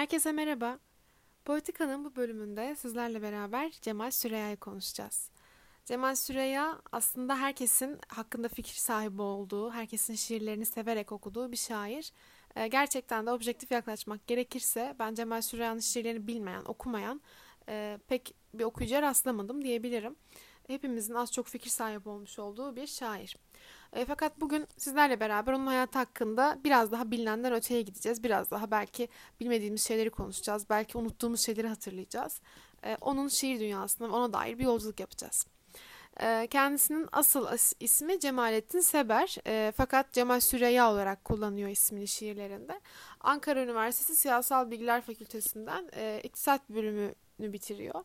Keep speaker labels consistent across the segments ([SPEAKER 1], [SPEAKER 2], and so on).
[SPEAKER 1] Herkese merhaba. Politika'nın bu bölümünde sizlerle beraber Cemal Süreyya'yı konuşacağız. Cemal Süreyya aslında herkesin hakkında fikir sahibi olduğu, herkesin şiirlerini severek okuduğu bir şair. Ee, gerçekten de objektif yaklaşmak gerekirse ben Cemal Süreyya'nın şiirlerini bilmeyen, okumayan e, pek bir okuyucuya rastlamadım diyebilirim. Hepimizin az çok fikir sahibi olmuş olduğu bir şair. E, fakat bugün sizlerle beraber onun hayatı hakkında biraz daha bilinenden öteye gideceğiz. Biraz daha belki bilmediğimiz şeyleri konuşacağız. Belki unuttuğumuz şeyleri hatırlayacağız. E, onun şiir dünyasına ona dair bir yolculuk yapacağız. E, kendisinin asıl as- ismi Cemalettin Seber e, fakat Cemal Süreyya olarak kullanıyor ismini şiirlerinde. Ankara Üniversitesi Siyasal Bilgiler Fakültesinden e, iktisat bölümünü bitiriyor.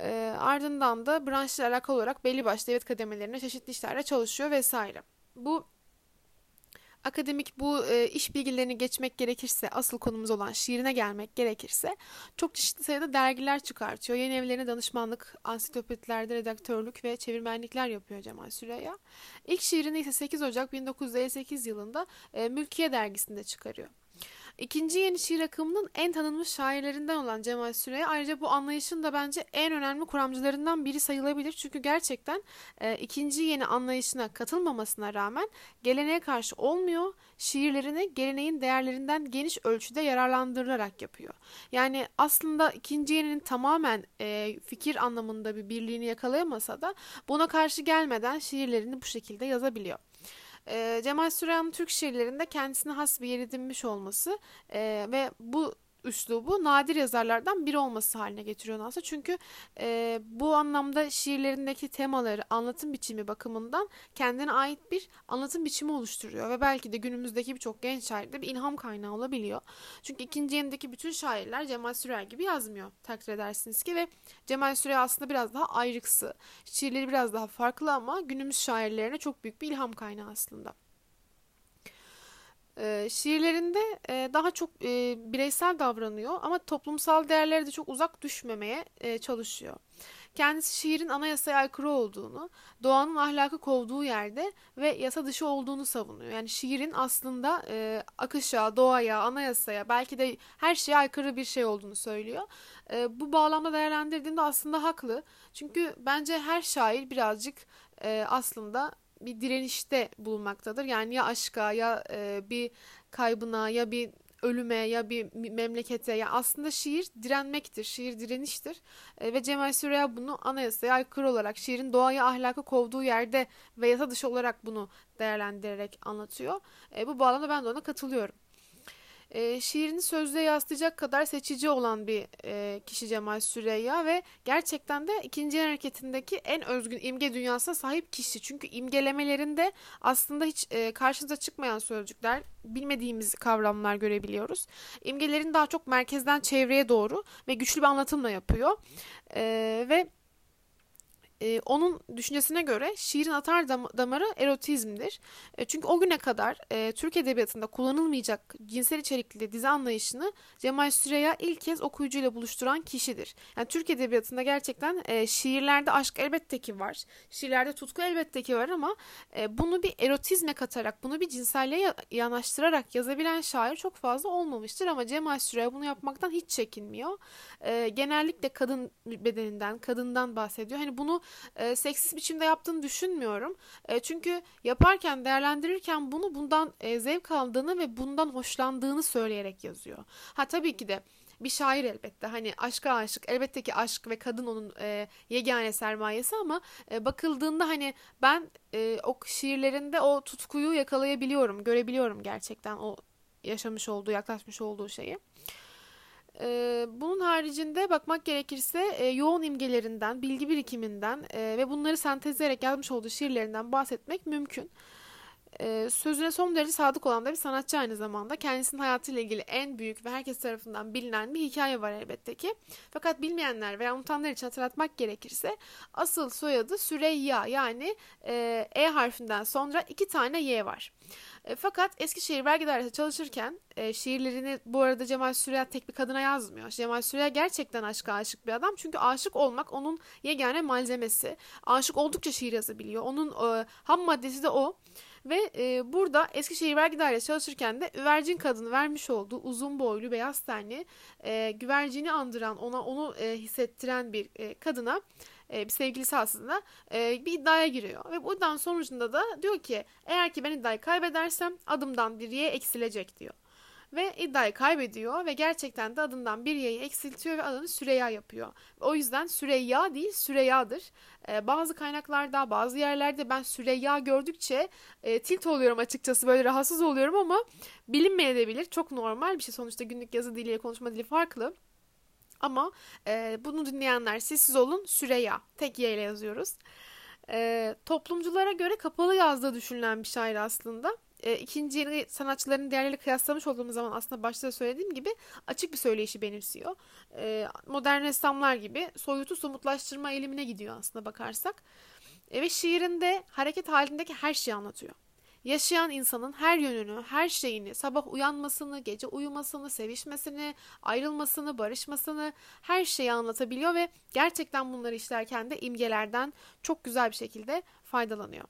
[SPEAKER 1] E, ardından da branşla alakalı olarak belli başlı devlet kademelerinde çeşitli işlerde çalışıyor vesaire. Bu akademik bu e, iş bilgilerini geçmek gerekirse, asıl konumuz olan şiirine gelmek gerekirse çok çeşitli sayıda dergiler çıkartıyor. Yeni evlerine danışmanlık, ansiklopedilerde redaktörlük ve çevirmenlikler yapıyor Cemal Süreyya. İlk şiirini ise 8 Ocak 1958 yılında e, Mülkiye dergisinde çıkarıyor. İkinci yeni şiir akımının en tanınmış şairlerinden olan Cemal Süreya ayrıca bu anlayışın da bence en önemli kuramcılarından biri sayılabilir. Çünkü gerçekten e, ikinci yeni anlayışına katılmamasına rağmen geleneğe karşı olmuyor, şiirlerini geleneğin değerlerinden geniş ölçüde yararlandırılarak yapıyor. Yani aslında ikinci yeninin tamamen e, fikir anlamında bir birliğini yakalayamasa da buna karşı gelmeden şiirlerini bu şekilde yazabiliyor. Cemal Süreyya'nın Türk şiirlerinde kendisine has bir yer edinmiş olması ve bu üslubu nadir yazarlardan biri olması haline getiriyor Nansa. Çünkü e, bu anlamda şiirlerindeki temaları, anlatım biçimi bakımından kendine ait bir anlatım biçimi oluşturuyor. Ve belki de günümüzdeki birçok genç şairde bir ilham kaynağı olabiliyor. Çünkü ikinci yenideki bütün şairler Cemal Sürer gibi yazmıyor takdir edersiniz ki. Ve Cemal Sürer aslında biraz daha ayrıksı. Şiirleri biraz daha farklı ama günümüz şairlerine çok büyük bir ilham kaynağı aslında. E, şiirlerinde e, daha çok e, bireysel davranıyor ama toplumsal değerlere de çok uzak düşmemeye e, çalışıyor. Kendisi şiirin anayasaya aykırı olduğunu, doğanın ahlakı kovduğu yerde ve yasa dışı olduğunu savunuyor. Yani şiirin aslında e, akışa, doğaya, anayasaya, belki de her şeye aykırı bir şey olduğunu söylüyor. E, bu bağlamda değerlendirdiğimde aslında haklı. Çünkü bence her şair birazcık e, aslında bir direnişte bulunmaktadır. Yani ya aşka ya e, bir kaybına ya bir ölüme ya bir memlekete ya aslında şiir direnmektir. Şiir direniştir. E, ve Cemal Süreya bunu anayasaya aykırı olarak şiirin doğaya ahlakı kovduğu yerde ve yasa dışı olarak bunu değerlendirerek anlatıyor. E, bu bağlamda ben de ona katılıyorum e, şiirini sözde yansıtacak kadar seçici olan bir e, kişi Cemal Süreyya ve gerçekten de ikinci hareketindeki en özgün imge dünyasına sahip kişi. Çünkü imgelemelerinde aslında hiç e, karşınıza çıkmayan sözcükler, bilmediğimiz kavramlar görebiliyoruz. İmgelerini daha çok merkezden çevreye doğru ve güçlü bir anlatımla yapıyor. E, ve e, onun düşüncesine göre şiirin atar dam damarı erotizmdir. E, çünkü o güne kadar e, Türk Edebiyatı'nda kullanılmayacak cinsel içerikli dizi anlayışını Cemal Süreya ilk kez okuyucuyla buluşturan kişidir. Yani Türk Edebiyatı'nda gerçekten e, şiirlerde aşk elbette ki var. Şiirlerde tutku elbette ki var ama e, bunu bir erotizme katarak, bunu bir cinselliğe yanaştırarak yazabilen şair çok fazla olmamıştır. Ama Cemal Süreya bunu yapmaktan hiç çekinmiyor. E, genellikle kadın bedeninden, kadından bahsediyor. Hani bunu e, seksist biçimde yaptığını düşünmüyorum. E, çünkü yaparken, değerlendirirken bunu bundan e, zevk aldığını ve bundan hoşlandığını söyleyerek yazıyor. Ha tabii ki de bir şair elbette. Hani aşka aşık. Elbette ki aşk ve kadın onun e, yegane sermayesi ama e, bakıldığında hani ben e, o şiirlerinde o tutkuyu yakalayabiliyorum, görebiliyorum gerçekten o yaşamış olduğu, yaklaşmış olduğu şeyi. Ee, bunun haricinde bakmak gerekirse e, yoğun imgelerinden, bilgi birikiminden e, ve bunları sentezleyerek yazmış olduğu şiirlerinden bahsetmek mümkün. E, sözüne son derece sadık olan da bir sanatçı aynı zamanda. Kendisinin hayatıyla ilgili en büyük ve herkes tarafından bilinen bir hikaye var elbette ki. Fakat bilmeyenler veya unutanlar için hatırlatmak gerekirse asıl soyadı Süreyya yani e, e harfinden sonra iki tane Y var. E, fakat Eskişehir Vergi Dairesi çalışırken e, şiirlerini bu arada Cemal Süreya tek bir kadına yazmıyor. Cemal Süreya gerçekten aşka aşık bir adam. Çünkü aşık olmak onun yegane malzemesi. Aşık oldukça şiir yazabiliyor. Onun e, ham maddesi de o. Ve e, burada Eskişehir Vergi Dairesi çalışırken de üvercin kadını vermiş olduğu uzun boylu beyaz tenli e, güvercini andıran ona onu e, hissettiren bir e, kadına e, bir sevgilisi aslında e, bir iddiaya giriyor. Ve bu iddianın sonucunda da diyor ki eğer ki ben iddiayı kaybedersem adımdan bir y eksilecek diyor. Ve iddiayı kaybediyor ve gerçekten de adından bir y'yi eksiltiyor ve adını Süreyya yapıyor. O yüzden Süreyya değil Süreyya'dır. Ee, bazı kaynaklarda bazı yerlerde ben Süreyya gördükçe e, tilt oluyorum açıkçası böyle rahatsız oluyorum ama bilinmeyebilir. Çok normal bir şey sonuçta günlük yazı diliyle konuşma dili farklı. Ama e, bunu dinleyenler sessiz olun Süreyya. Tek Y yazıyoruz. E, toplumculara göre kapalı yazdığı düşünülen bir şair aslında. E, ikinci yeni sanatçıların değerleriyle kıyaslamış olduğumuz zaman aslında başta da söylediğim gibi açık bir söyleyişi benimsiyor. E, modern ressamlar gibi soyutu somutlaştırma eğilimine gidiyor aslında bakarsak. E, ve şiirinde hareket halindeki her şeyi anlatıyor. Yaşayan insanın her yönünü, her şeyini, sabah uyanmasını, gece uyumasını, sevişmesini, ayrılmasını, barışmasını her şeyi anlatabiliyor ve gerçekten bunları işlerken de imgelerden çok güzel bir şekilde faydalanıyor.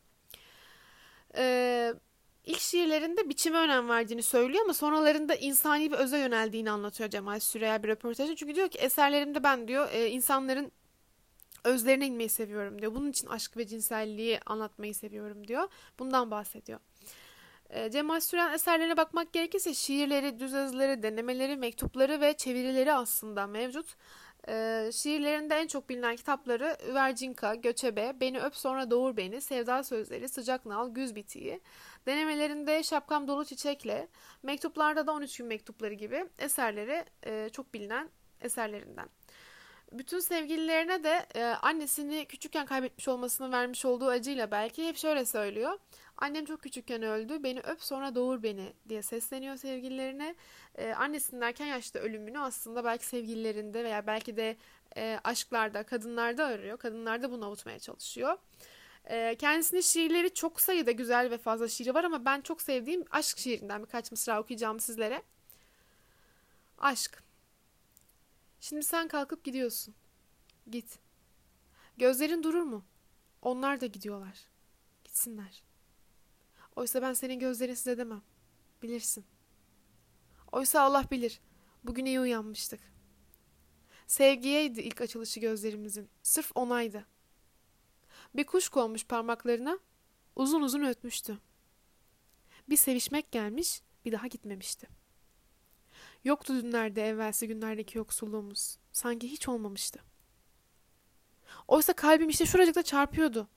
[SPEAKER 1] Ee, ilk şiirlerinde biçime önem verdiğini söylüyor ama sonralarında insani ve öze yöneldiğini anlatıyor Cemal Süreya bir röportajda. Çünkü diyor ki eserlerimde ben diyor e, insanların özlerine inmeyi seviyorum diyor. Bunun için aşk ve cinselliği anlatmayı seviyorum diyor. Bundan bahsediyor. E, Cemal Süren eserlerine bakmak gerekirse şiirleri, düz yazıları, denemeleri, mektupları ve çevirileri aslında mevcut. E, şiirlerinde en çok bilinen kitapları Üvercinka, Göçebe, Beni Öp Sonra Doğur Beni, Sevda Sözleri, Sıcak Nal, Güz Bitiği. Denemelerinde Şapkam Dolu Çiçekle, mektuplarda da 13 gün mektupları gibi eserleri e, çok bilinen eserlerinden bütün sevgililerine de e, annesini küçükken kaybetmiş olmasını vermiş olduğu acıyla belki hep şöyle söylüyor. Annem çok küçükken öldü. Beni öp sonra doğur beni diye sesleniyor sevgililerine. E, annesinin erken yaşta ölümünü aslında belki sevgililerinde veya belki de e, aşklarda, kadınlarda arıyor. Kadınlarda bunu avutmaya çalışıyor. E, kendisinin şiirleri çok sayıda güzel ve fazla şiiri var ama ben çok sevdiğim aşk şiirinden birkaç mısra okuyacağım sizlere. Aşk. Şimdi sen kalkıp gidiyorsun. Git. Gözlerin durur mu? Onlar da gidiyorlar. Gitsinler. Oysa ben senin gözlerinsiz edemem. Bilirsin. Oysa Allah bilir. Bugün iyi uyanmıştık. Sevgiyeydi ilk açılışı gözlerimizin. Sırf onaydı. Bir kuş konmuş parmaklarına. Uzun uzun ötmüştü. Bir sevişmek gelmiş, bir daha gitmemişti.'' Yoktu dünlerde evvelsi günlerdeki yoksulluğumuz. Sanki hiç olmamıştı. Oysa kalbim işte şuracıkta çarpıyordu.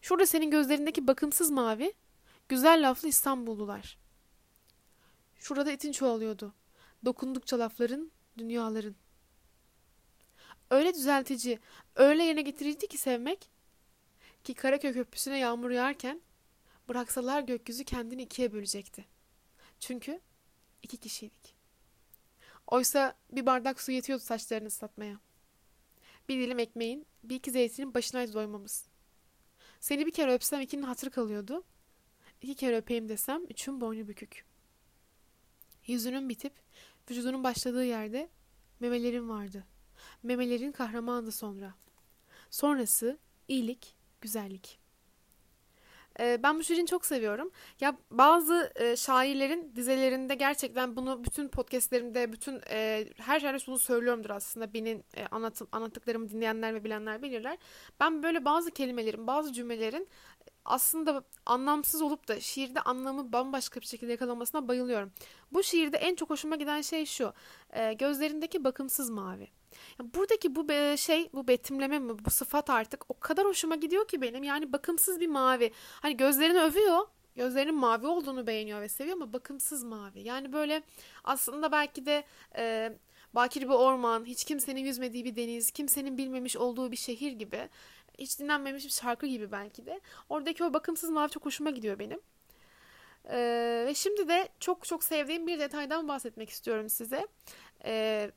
[SPEAKER 1] Şurada senin gözlerindeki bakımsız mavi, güzel laflı İstanbullular. Şurada etin çoğalıyordu. Dokundukça lafların, dünyaların. Öyle düzeltici, öyle yerine getirirdi ki sevmek, ki Karaköy Köprüsü'ne yağmur yağarken bıraksalar gökyüzü kendini ikiye bölecekti. Çünkü iki kişiydik. Oysa bir bardak su yetiyordu saçlarını ıslatmaya. Bir dilim ekmeğin, bir iki zeytinin başına doymamız. Seni bir kere öpsem ikinin hatırı kalıyordu. İki kere öpeyim desem üçün boynu bükük. Yüzünün bitip vücudunun başladığı yerde memelerin vardı. Memelerin kahramandı sonra. Sonrası iyilik, güzellik. E, ben bu şiirini çok seviyorum. Ya bazı e, şairlerin dizelerinde gerçekten bunu bütün podcastlerimde, bütün e, her yerde bunu söylüyorumdur aslında. Benim e, anlatım, anlattıklarımı dinleyenler ve bilenler bilirler. Ben böyle bazı kelimelerin, bazı cümlelerin aslında anlamsız olup da şiirde anlamı bambaşka bir şekilde yakalamasına bayılıyorum. Bu şiirde en çok hoşuma giden şey şu. E, gözlerindeki bakımsız mavi. Buradaki bu şey, bu betimleme mi, bu sıfat artık o kadar hoşuma gidiyor ki benim. Yani bakımsız bir mavi. Hani gözlerini övüyor. Gözlerinin mavi olduğunu beğeniyor ve seviyor ama bakımsız mavi. Yani böyle aslında belki de e, bakir bir orman, hiç kimsenin yüzmediği bir deniz, kimsenin bilmemiş olduğu bir şehir gibi. Hiç dinlenmemiş bir şarkı gibi belki de. Oradaki o bakımsız mavi çok hoşuma gidiyor benim. Ee, ve şimdi de çok çok sevdiğim bir detaydan bahsetmek istiyorum size. Ee,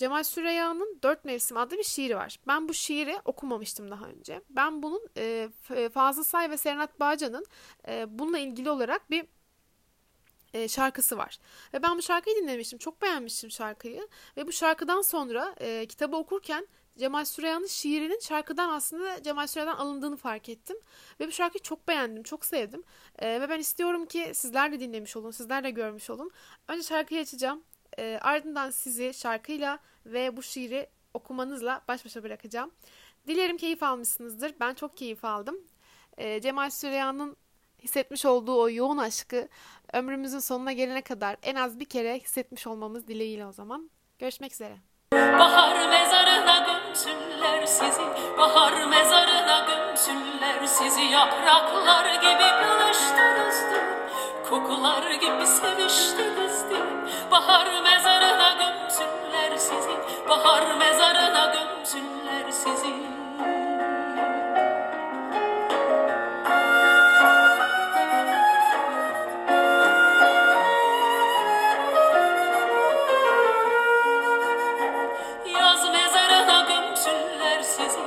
[SPEAKER 1] Cemal Süreyya'nın Dört Mevsim adlı bir şiiri var. Ben bu şiiri okumamıştım daha önce. Ben bunun e, Fazıl Say ve Serenat Bağcan'ın e, bununla ilgili olarak bir e, şarkısı var. Ve ben bu şarkıyı dinlemiştim. Çok beğenmiştim şarkıyı. Ve bu şarkıdan sonra e, kitabı okurken Cemal Süreyya'nın şiirinin şarkıdan aslında Cemal Süreyya'dan alındığını fark ettim. Ve bu şarkıyı çok beğendim, çok sevdim. Ee, ve ben istiyorum ki sizler de dinlemiş olun, sizler de görmüş olun. Önce şarkıyı açacağım. Ee, ardından sizi şarkıyla ve bu şiiri okumanızla baş başa bırakacağım. Dilerim keyif almışsınızdır. Ben çok keyif aldım. Ee, Cemal Süreyya'nın hissetmiş olduğu o yoğun aşkı ömrümüzün sonuna gelene kadar en az bir kere hissetmiş olmamız dileğiyle o zaman. Görüşmek üzere.
[SPEAKER 2] Bahar mezarına gömsünler sizi Bahar mezarına gömsünler sizi Yapraklar gibi buluştunuzdu Kokular gibi seviştinizdi Bahar mezarına gömsünler sizi Bahar mezarına gömsünler sizi. Yaz mezarına gömsünler sizi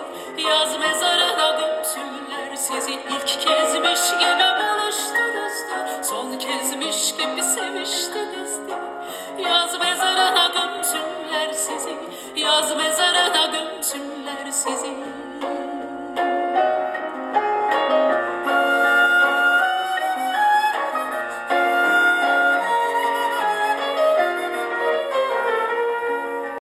[SPEAKER 2] Yaz mezarına gömsünler sizi. İlk kezmiş gibi buluştunuzdu Son kezmiş gibi easy.